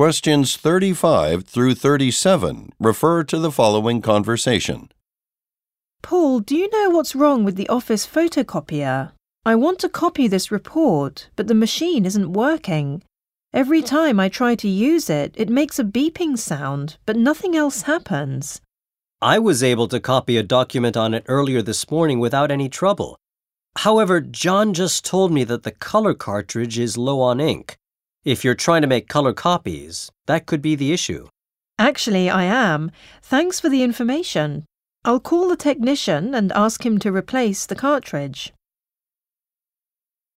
Questions 35 through 37 refer to the following conversation. Paul, do you know what's wrong with the office photocopier? I want to copy this report, but the machine isn't working. Every time I try to use it, it makes a beeping sound, but nothing else happens. I was able to copy a document on it earlier this morning without any trouble. However, John just told me that the color cartridge is low on ink. If you're trying to make color copies, that could be the issue. Actually, I am. Thanks for the information. I'll call the technician and ask him to replace the cartridge.